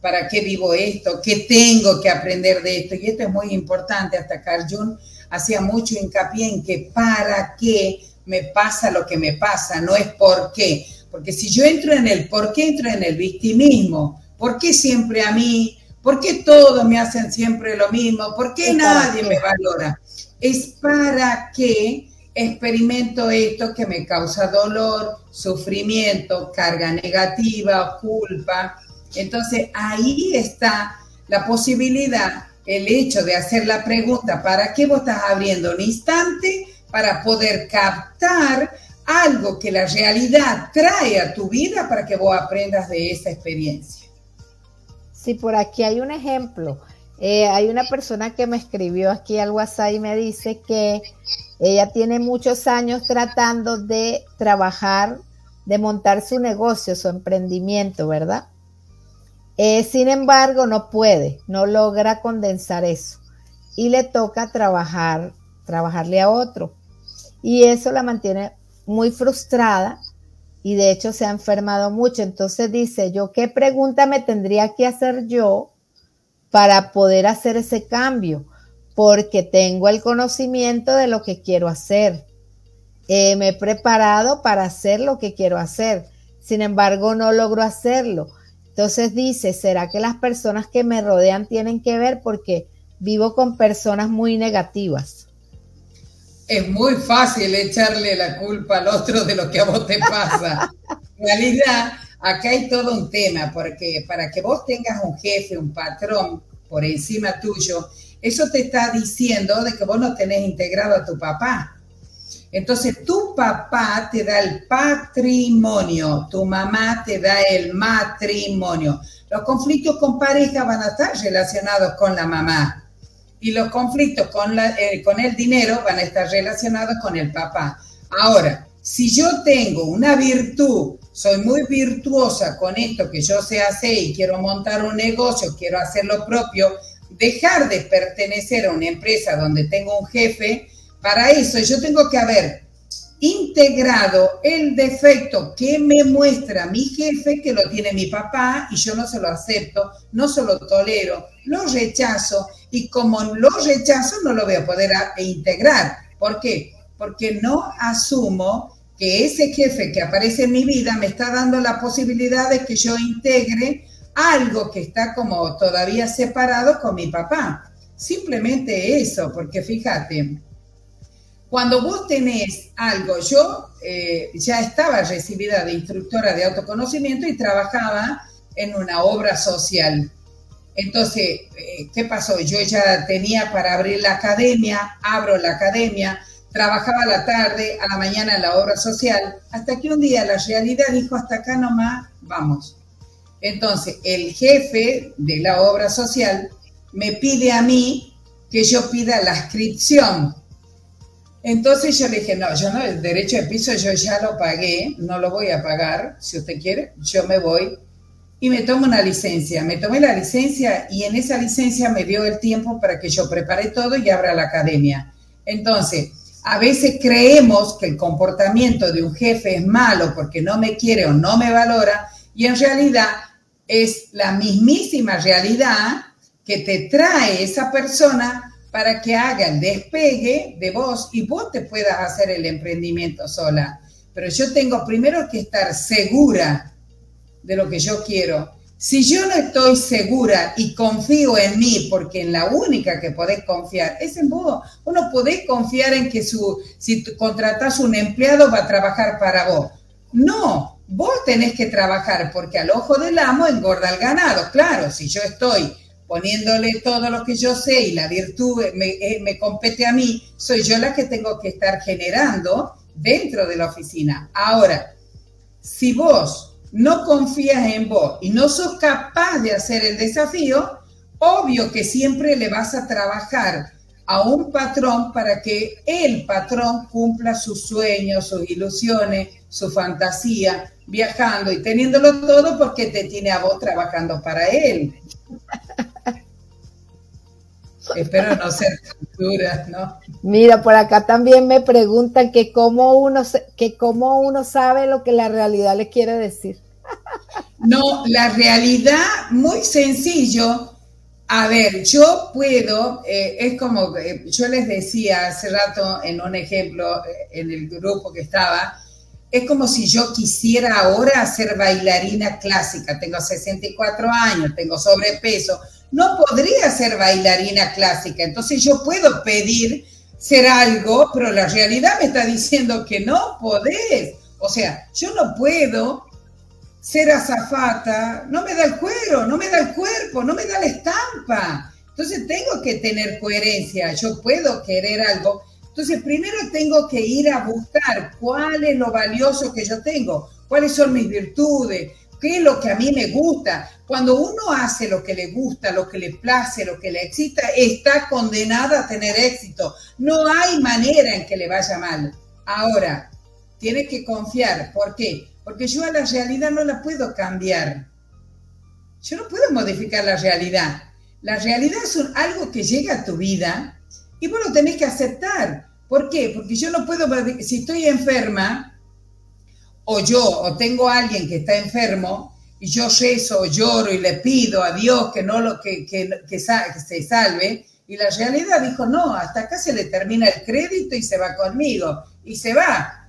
Speaker 2: ¿Para qué vivo esto? ¿Qué tengo que aprender de esto? Y esto es muy importante. Hasta Carl Jung hacía mucho hincapié en que para qué me pasa lo que me pasa, no es por qué. Porque si yo entro en el por qué, entro en el victimismo. ¿Por qué siempre a mí? ¿Por qué todos me hacen siempre lo mismo? ¿Por qué nadie me valora? Es para qué experimento esto que me causa dolor, sufrimiento, carga negativa, culpa. Entonces ahí está la posibilidad, el hecho de hacer la pregunta, ¿para qué vos estás abriendo un instante? Para poder captar algo que la realidad trae a tu vida para que vos aprendas de esa experiencia.
Speaker 1: Sí, por aquí hay un ejemplo. Eh, hay una persona que me escribió aquí al WhatsApp y me dice que ella tiene muchos años tratando de trabajar, de montar su negocio, su emprendimiento, ¿verdad? Eh, sin embargo, no puede, no logra condensar eso y le toca trabajar, trabajarle a otro. Y eso la mantiene muy frustrada y de hecho se ha enfermado mucho. Entonces dice, yo, ¿qué pregunta me tendría que hacer yo para poder hacer ese cambio? Porque tengo el conocimiento de lo que quiero hacer. Eh, me he preparado para hacer lo que quiero hacer. Sin embargo, no logro hacerlo. Entonces dice, ¿será que las personas que me rodean tienen que ver? Porque vivo con personas muy negativas
Speaker 2: es muy fácil echarle la culpa al otro de lo que a vos te pasa. En realidad, acá hay todo un tema, porque para que vos tengas un jefe, un patrón por encima tuyo, eso te está diciendo de que vos no tenés integrado a tu papá. Entonces, tu papá te da el patrimonio, tu mamá te da el matrimonio. Los conflictos con pareja van a estar relacionados con la mamá y los conflictos con, la, eh, con el dinero van a estar relacionados con el papá. Ahora, si yo tengo una virtud, soy muy virtuosa con esto que yo sé hacer y quiero montar un negocio, quiero hacer lo propio, dejar de pertenecer a una empresa donde tengo un jefe, para eso yo tengo que haber integrado el defecto que me muestra mi jefe, que lo tiene mi papá, y yo no se lo acepto, no se lo tolero, lo rechazo, y como lo rechazo no lo voy a poder integrar. ¿Por qué? Porque no asumo que ese jefe que aparece en mi vida me está dando la posibilidad de que yo integre algo que está como todavía separado con mi papá. Simplemente eso, porque fíjate, cuando vos tenés algo, yo eh, ya estaba recibida de instructora de autoconocimiento y trabajaba en una obra social. Entonces, eh, ¿qué pasó? Yo ya tenía para abrir la academia, abro la academia, trabajaba a la tarde, a la mañana la obra social, hasta que un día la realidad dijo, hasta acá nomás, vamos. Entonces, el jefe de la obra social me pide a mí que yo pida la inscripción entonces yo le dije, no, yo no, el derecho de piso yo ya lo pagué, no lo voy a pagar, si usted quiere, yo me voy y me tomo una licencia. Me tomé la licencia y en esa licencia me dio el tiempo para que yo prepare todo y abra la academia. Entonces, a veces creemos que el comportamiento de un jefe es malo porque no me quiere o no me valora y en realidad es la mismísima realidad que te trae esa persona para que haga el despegue de vos y vos te puedas hacer el emprendimiento sola. Pero yo tengo primero que estar segura de lo que yo quiero. Si yo no estoy segura y confío en mí, porque en la única que podés confiar es en vos, uno podés confiar en que su, si contratás un empleado va a trabajar para vos. No, vos tenés que trabajar porque al ojo del amo engorda el ganado. Claro, si yo estoy poniéndole todo lo que yo sé y la virtud eh, me, compete a mí, soy yo la que tengo que estar generando dentro de la oficina. Ahora, si vos no confías en vos y no sos capaz de hacer el desafío, obvio que siempre le vas a trabajar a un patrón para que el patrón cumpla sus sueños, sus ilusiones, su fantasía, viajando y teniéndolo todo porque te tiene a vos trabajando para él. Espero no ser dura, ¿no?
Speaker 1: Mira, por acá también me preguntan que cómo uno que cómo uno sabe lo que la realidad le quiere decir.
Speaker 2: No, la realidad muy sencillo. A ver, yo puedo, eh, es como yo les decía hace rato en un ejemplo eh, en el grupo que estaba, es como si yo quisiera ahora ser bailarina clásica. Tengo 64 años, tengo sobrepeso. No podría ser bailarina clásica. Entonces yo puedo pedir ser algo, pero la realidad me está diciendo que no podés. O sea, yo no puedo ser azafata. No me da el cuero, no me da el cuerpo, no me da la estampa. Entonces tengo que tener coherencia. Yo puedo querer algo, entonces, primero tengo que ir a buscar cuál es lo valioso que yo tengo, cuáles son mis virtudes, qué es lo que a mí me gusta. Cuando uno hace lo que le gusta, lo que le place, lo que le excita, está condenada a tener éxito. No hay manera en que le vaya mal. Ahora, tiene que confiar. ¿Por qué? Porque yo a la realidad no la puedo cambiar. Yo no puedo modificar la realidad. La realidad es algo que llega a tu vida y vos lo tenés que aceptar. ¿Por qué? Porque yo no puedo, si estoy enferma, o yo, o tengo a alguien que está enfermo, y yo rezo, lloro y le pido a Dios que, no lo, que, que, que, se salve, y la realidad dijo, no, hasta acá se le termina el crédito y se va conmigo, y se va.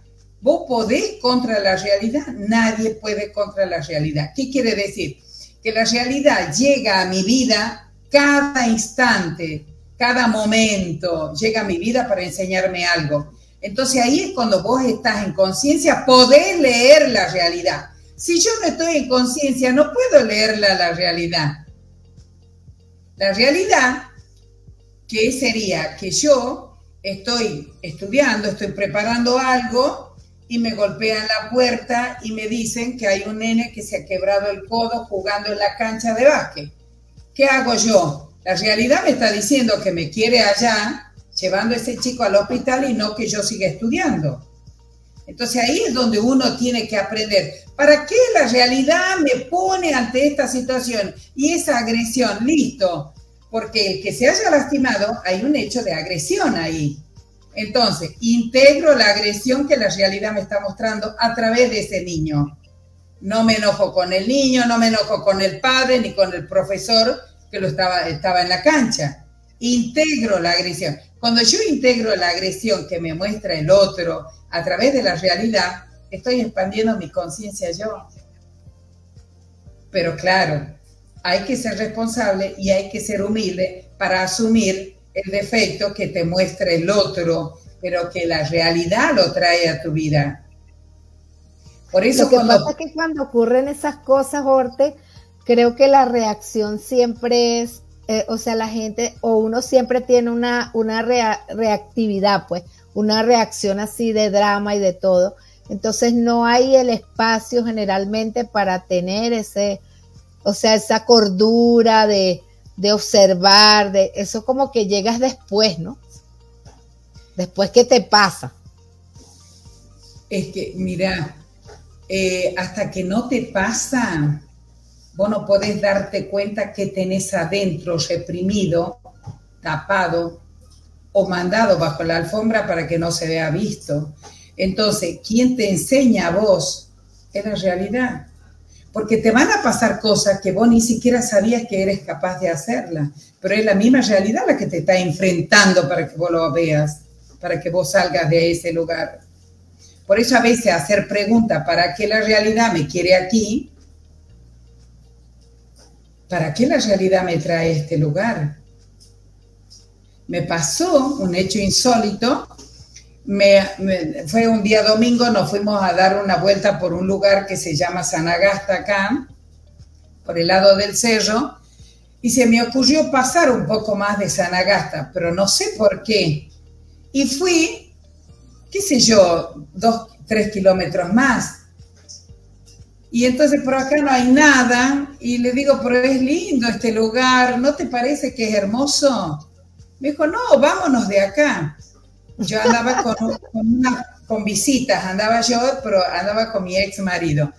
Speaker 2: ¿Vos podés contra la realidad? Nadie puede contra la realidad. ¿Qué quiere decir? Que la realidad llega a mi vida cada instante, cada momento llega a mi vida para enseñarme algo. Entonces ahí es cuando vos estás en conciencia, podés leer la realidad. Si yo no estoy en conciencia, no puedo leerla la realidad. La realidad, ¿qué sería? Que yo estoy estudiando, estoy preparando algo y me golpean la puerta y me dicen que hay un nene que se ha quebrado el codo jugando en la cancha de básquet. ¿Qué hago yo? La realidad me está diciendo que me quiere allá, llevando a ese chico al hospital y no que yo siga estudiando. Entonces ahí es donde uno tiene que aprender. ¿Para qué la realidad me pone ante esta situación y esa agresión? Listo. Porque el que se haya lastimado, hay un hecho de agresión ahí. Entonces, integro la agresión que la realidad me está mostrando a través de ese niño. No me enojo con el niño, no me enojo con el padre ni con el profesor, que lo estaba, estaba en la cancha. Integro la agresión. Cuando yo integro la agresión que me muestra el otro a través de la realidad, estoy expandiendo mi conciencia yo. Pero claro, hay que ser responsable y hay que ser humilde para asumir el defecto que te muestra el otro, pero que la realidad lo trae a tu vida.
Speaker 1: Por eso lo que cuando... pasa es que cuando ocurren esas cosas, Orte, creo que la reacción siempre es, eh, o sea, la gente o uno siempre tiene una, una reactividad, pues, una reacción así de drama y de todo. Entonces no hay el espacio generalmente para tener ese, o sea, esa cordura de, de observar, de eso como que llegas después, ¿no? Después que te pasa.
Speaker 2: Es que, mira, eh, hasta que no te pasa, vos no podés darte cuenta que tenés adentro reprimido, tapado o mandado bajo la alfombra para que no se vea visto. Entonces, ¿quién te enseña a vos? Es la realidad. Porque te van a pasar cosas que vos ni siquiera sabías que eres capaz de hacerlas, pero es la misma realidad la que te está enfrentando para que vos lo veas, para que vos salgas de ese lugar. Por eso a veces hacer preguntas, ¿para qué la realidad me quiere aquí? ¿para qué la realidad me trae a este lugar? Me pasó un hecho insólito. Fue un día domingo, nos fuimos a dar una vuelta por un lugar que se llama Sanagasta acá, por el lado del cerro, y se me ocurrió pasar un poco más de Sanagasta, pero no sé por qué. Y fui, qué sé yo, dos, tres kilómetros más. Y entonces por acá no hay nada y le digo, pero es lindo este lugar, ¿no te parece que es hermoso? Me dijo, no, vámonos de acá. Yo andaba con, visitas, andaba yo, pero andaba con mi ex marido.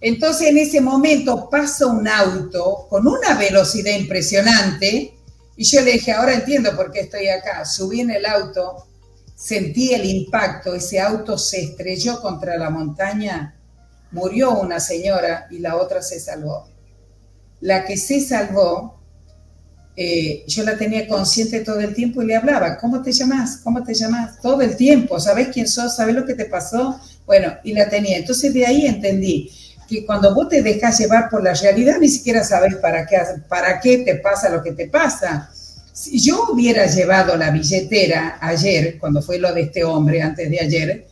Speaker 2: Entonces en ese momento pasa un auto con una velocidad impresionante y yo le dije, ahora entiendo por qué estoy acá. Subí en el auto, sentí el impacto, ese auto se estrelló contra la montaña, murió una señora y la otra se salvó. La que se salvó, eh, yo la tenía consciente todo el tiempo y le hablaba, ¿cómo te llamas? ¿Cómo te llamas? Todo el tiempo, ¿sabes quién sos? ¿Sabes lo que te pasó? Bueno, y la tenía. Entonces de ahí entendí que cuando vos te dejas llevar por la realidad, ni siquiera sabes para qué, para qué te pasa lo que te pasa. Si yo hubiera llevado la billetera ayer, cuando fue lo de este hombre antes de ayer,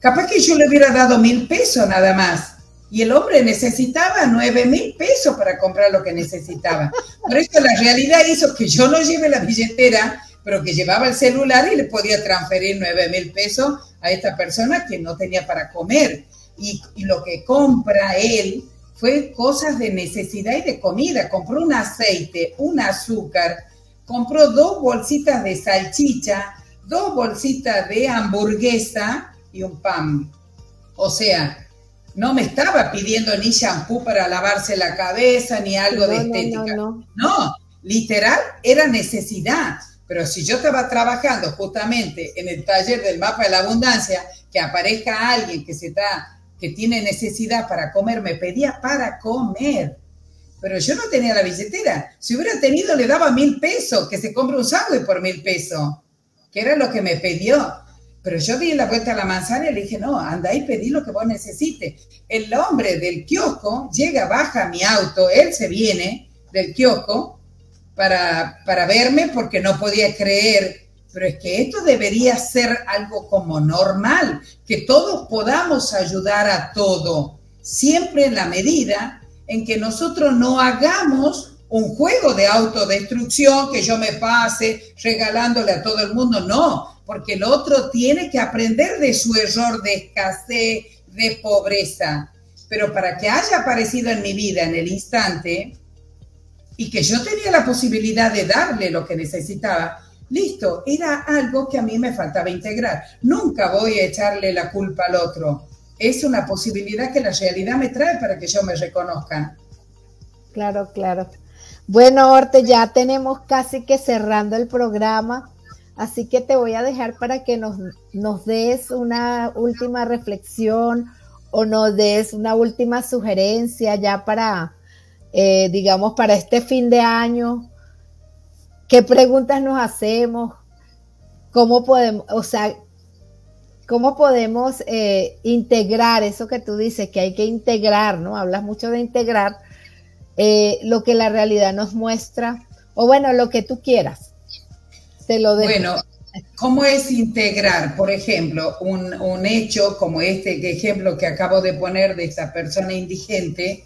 Speaker 2: capaz que yo le hubiera dado mil pesos nada más. Y el hombre necesitaba nueve mil pesos para comprar lo que necesitaba. Por eso la realidad hizo que yo no lleve la billetera, pero que llevaba el celular y le podía transferir nueve mil pesos a esta persona que no tenía para comer y, lo que compra él fue cosas de necesidad y de comida. Compró un aceite, un azúcar, compró dos bolsitas de salchicha, dos bolsitas de hamburguesa y un pan. O sea, no me estaba pidiendo ni shampoo para lavarse la cabeza ni algo de estética. No, no, literal era necesidad. Pero si yo estaba trabajando justamente en el taller del mapa de la abundancia, que aparezca alguien que se está que tiene necesidad para comer, me pedía para comer. Pero yo no tenía la billetera. Si hubiera tenido, le daba mil pesos, que se compre un sándwich por mil pesos, que era lo que me pidió. Pero yo di la vuelta a la manzana y le dije, no, anda y pedí lo que vos necesites. El hombre del kiosco llega, baja mi auto, él se viene del kiosco para, para verme porque no podía creer pero es que esto debería ser algo como normal, que todos podamos ayudar a todo, siempre en la medida en que nosotros no hagamos un juego de autodestrucción, que yo me pase regalándole a todo el mundo, no, porque el otro tiene que aprender de su error de escasez, de pobreza. Pero para que haya aparecido en mi vida en el instante y que yo tenía la posibilidad de darle lo que necesitaba, Listo, era algo que a mí me faltaba integrar. Nunca voy a echarle la culpa al otro. Es una posibilidad que la realidad me trae para que yo me reconozca.
Speaker 1: Claro, claro. Bueno, Orte, ya tenemos casi que cerrando el programa, así que te voy a dejar para que nos, nos des una última reflexión o nos des una última sugerencia ya para, eh, digamos, para este fin de año, ¿Qué preguntas nos hacemos? ¿Cómo podemos, o sea, cómo podemos eh, integrar eso que tú dices, que hay que integrar, ¿no? Hablas mucho de integrar eh, lo que la realidad nos muestra, o bueno, lo que tú quieras.
Speaker 2: Te lo dejo. Bueno, ¿cómo es integrar, por ejemplo, un, un hecho como este ejemplo que acabo de poner de esta persona indigente?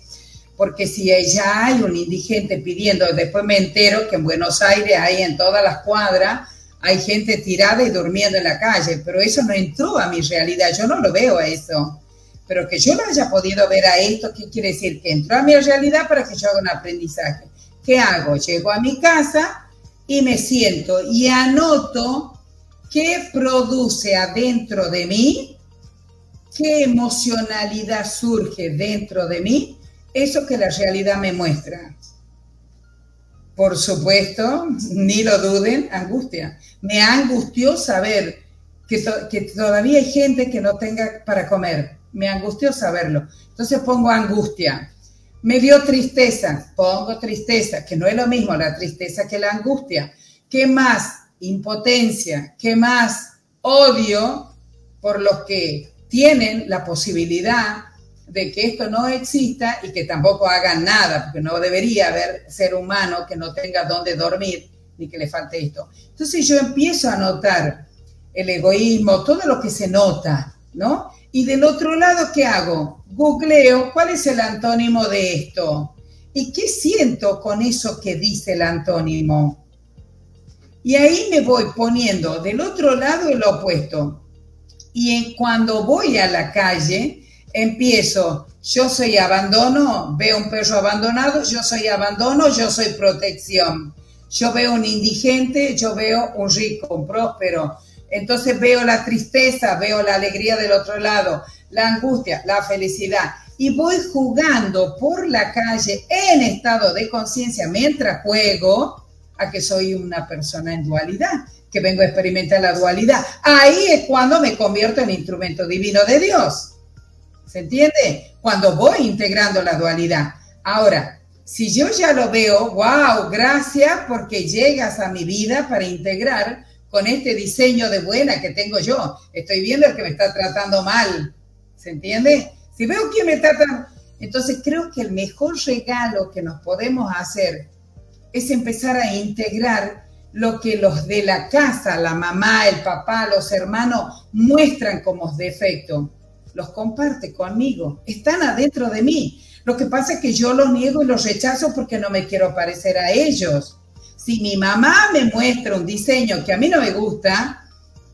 Speaker 2: porque si ya hay un indigente pidiendo, después me entero que en Buenos Aires hay en todas las cuadras, hay gente tirada y durmiendo en la calle, pero eso no entró a mi realidad, yo no lo veo a eso. Pero que yo lo haya podido ver a esto, ¿qué quiere decir? Que entró a mi realidad para que yo haga un aprendizaje. ¿Qué hago? Llego a mi casa y me siento y anoto qué produce adentro de mí, qué emocionalidad surge dentro de mí eso que la realidad me muestra. Por supuesto, ni lo duden, angustia. Me angustió saber que, que todavía hay gente que no tenga para comer. Me angustió saberlo. Entonces pongo angustia. Me dio tristeza, pongo tristeza, que no es lo mismo la tristeza que la angustia. ¿Qué más? Impotencia. ¿Qué más? Odio por los que tienen la posibilidad de que esto no exista y que tampoco hagan nada, porque no debería haber ser humano que no tenga dónde dormir ni que le falte esto. Entonces yo empiezo a notar el egoísmo, todo lo que se nota, ¿no? Y del otro lado, ¿qué hago? Googleo cuál es el antónimo de esto y qué siento con eso que dice el antónimo. Y ahí me voy poniendo del otro lado el opuesto. Y cuando voy a la calle, empiezo, yo soy abandono, veo un perro abandonado, yo soy abandono, yo soy protección. yo veo un indigente, yo veo un rico, un próspero. Entonces veo la tristeza, veo la alegría del otro lado, la angustia, la felicidad. Y voy jugando por la calle en estado de conciencia mientras juego a que soy una persona en dualidad, que vengo a experimentar la dualidad. Ahí es cuando me convierto en instrumento divino de Dios. ¿Se entiende? Cuando voy integrando la dualidad. Ahora, si yo ya lo veo, wow, gracias porque llegas a mi vida para integrar con este diseño de buena que tengo yo. Estoy viendo el que me está tratando mal. ¿Se entiende? Si veo quién me trata, entonces creo que el mejor regalo que nos podemos hacer es empezar a integrar lo que los de la casa, la mamá, el papá, los hermanos muestran como defecto. Los comparte conmigo, están adentro de mí. Lo que pasa es que yo los niego y los rechazo porque no me quiero parecer a ellos. Si mi mamá me muestra un diseño que a mí no me gusta,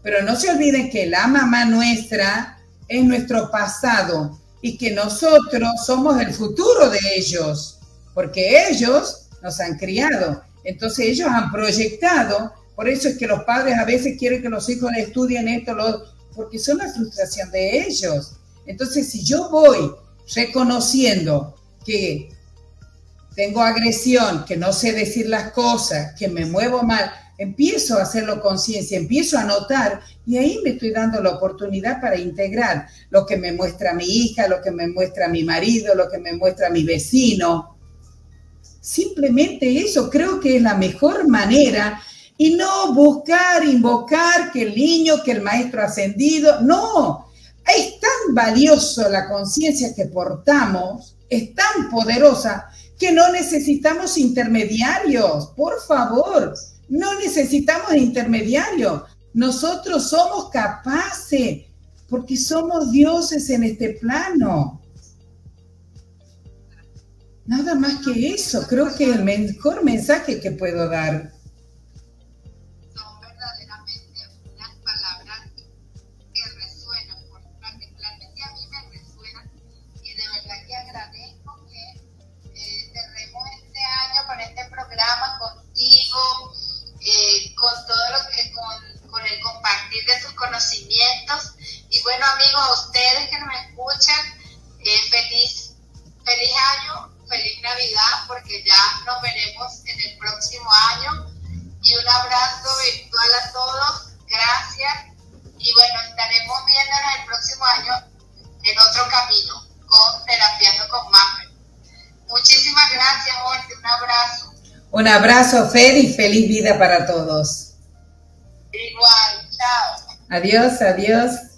Speaker 2: pero no se olviden que la mamá nuestra es nuestro pasado y que nosotros somos el futuro de ellos, porque ellos nos han criado. Entonces ellos han proyectado, por eso es que los padres a veces quieren que los hijos estudien esto, lo, porque son la frustración de ellos. Entonces si yo voy reconociendo que tengo agresión, que no sé decir las cosas, que me muevo mal, empiezo a hacerlo conciencia, empiezo a notar y ahí me estoy dando la oportunidad para integrar lo que me muestra mi hija, lo que me muestra mi marido, lo que me muestra mi vecino. Simplemente eso creo que es la mejor manera y no buscar, invocar que el niño, que el maestro ascendido, no, es tan valioso la conciencia que portamos, es tan poderosa que no necesitamos intermediarios, por favor, no necesitamos intermediarios. Nosotros somos capaces porque somos dioses en este plano. Nada más que eso, creo que el mejor mensaje que puedo dar. Abrazo, Fer, y feliz vida para todos.
Speaker 3: Igual. Chao.
Speaker 2: Adiós, adiós.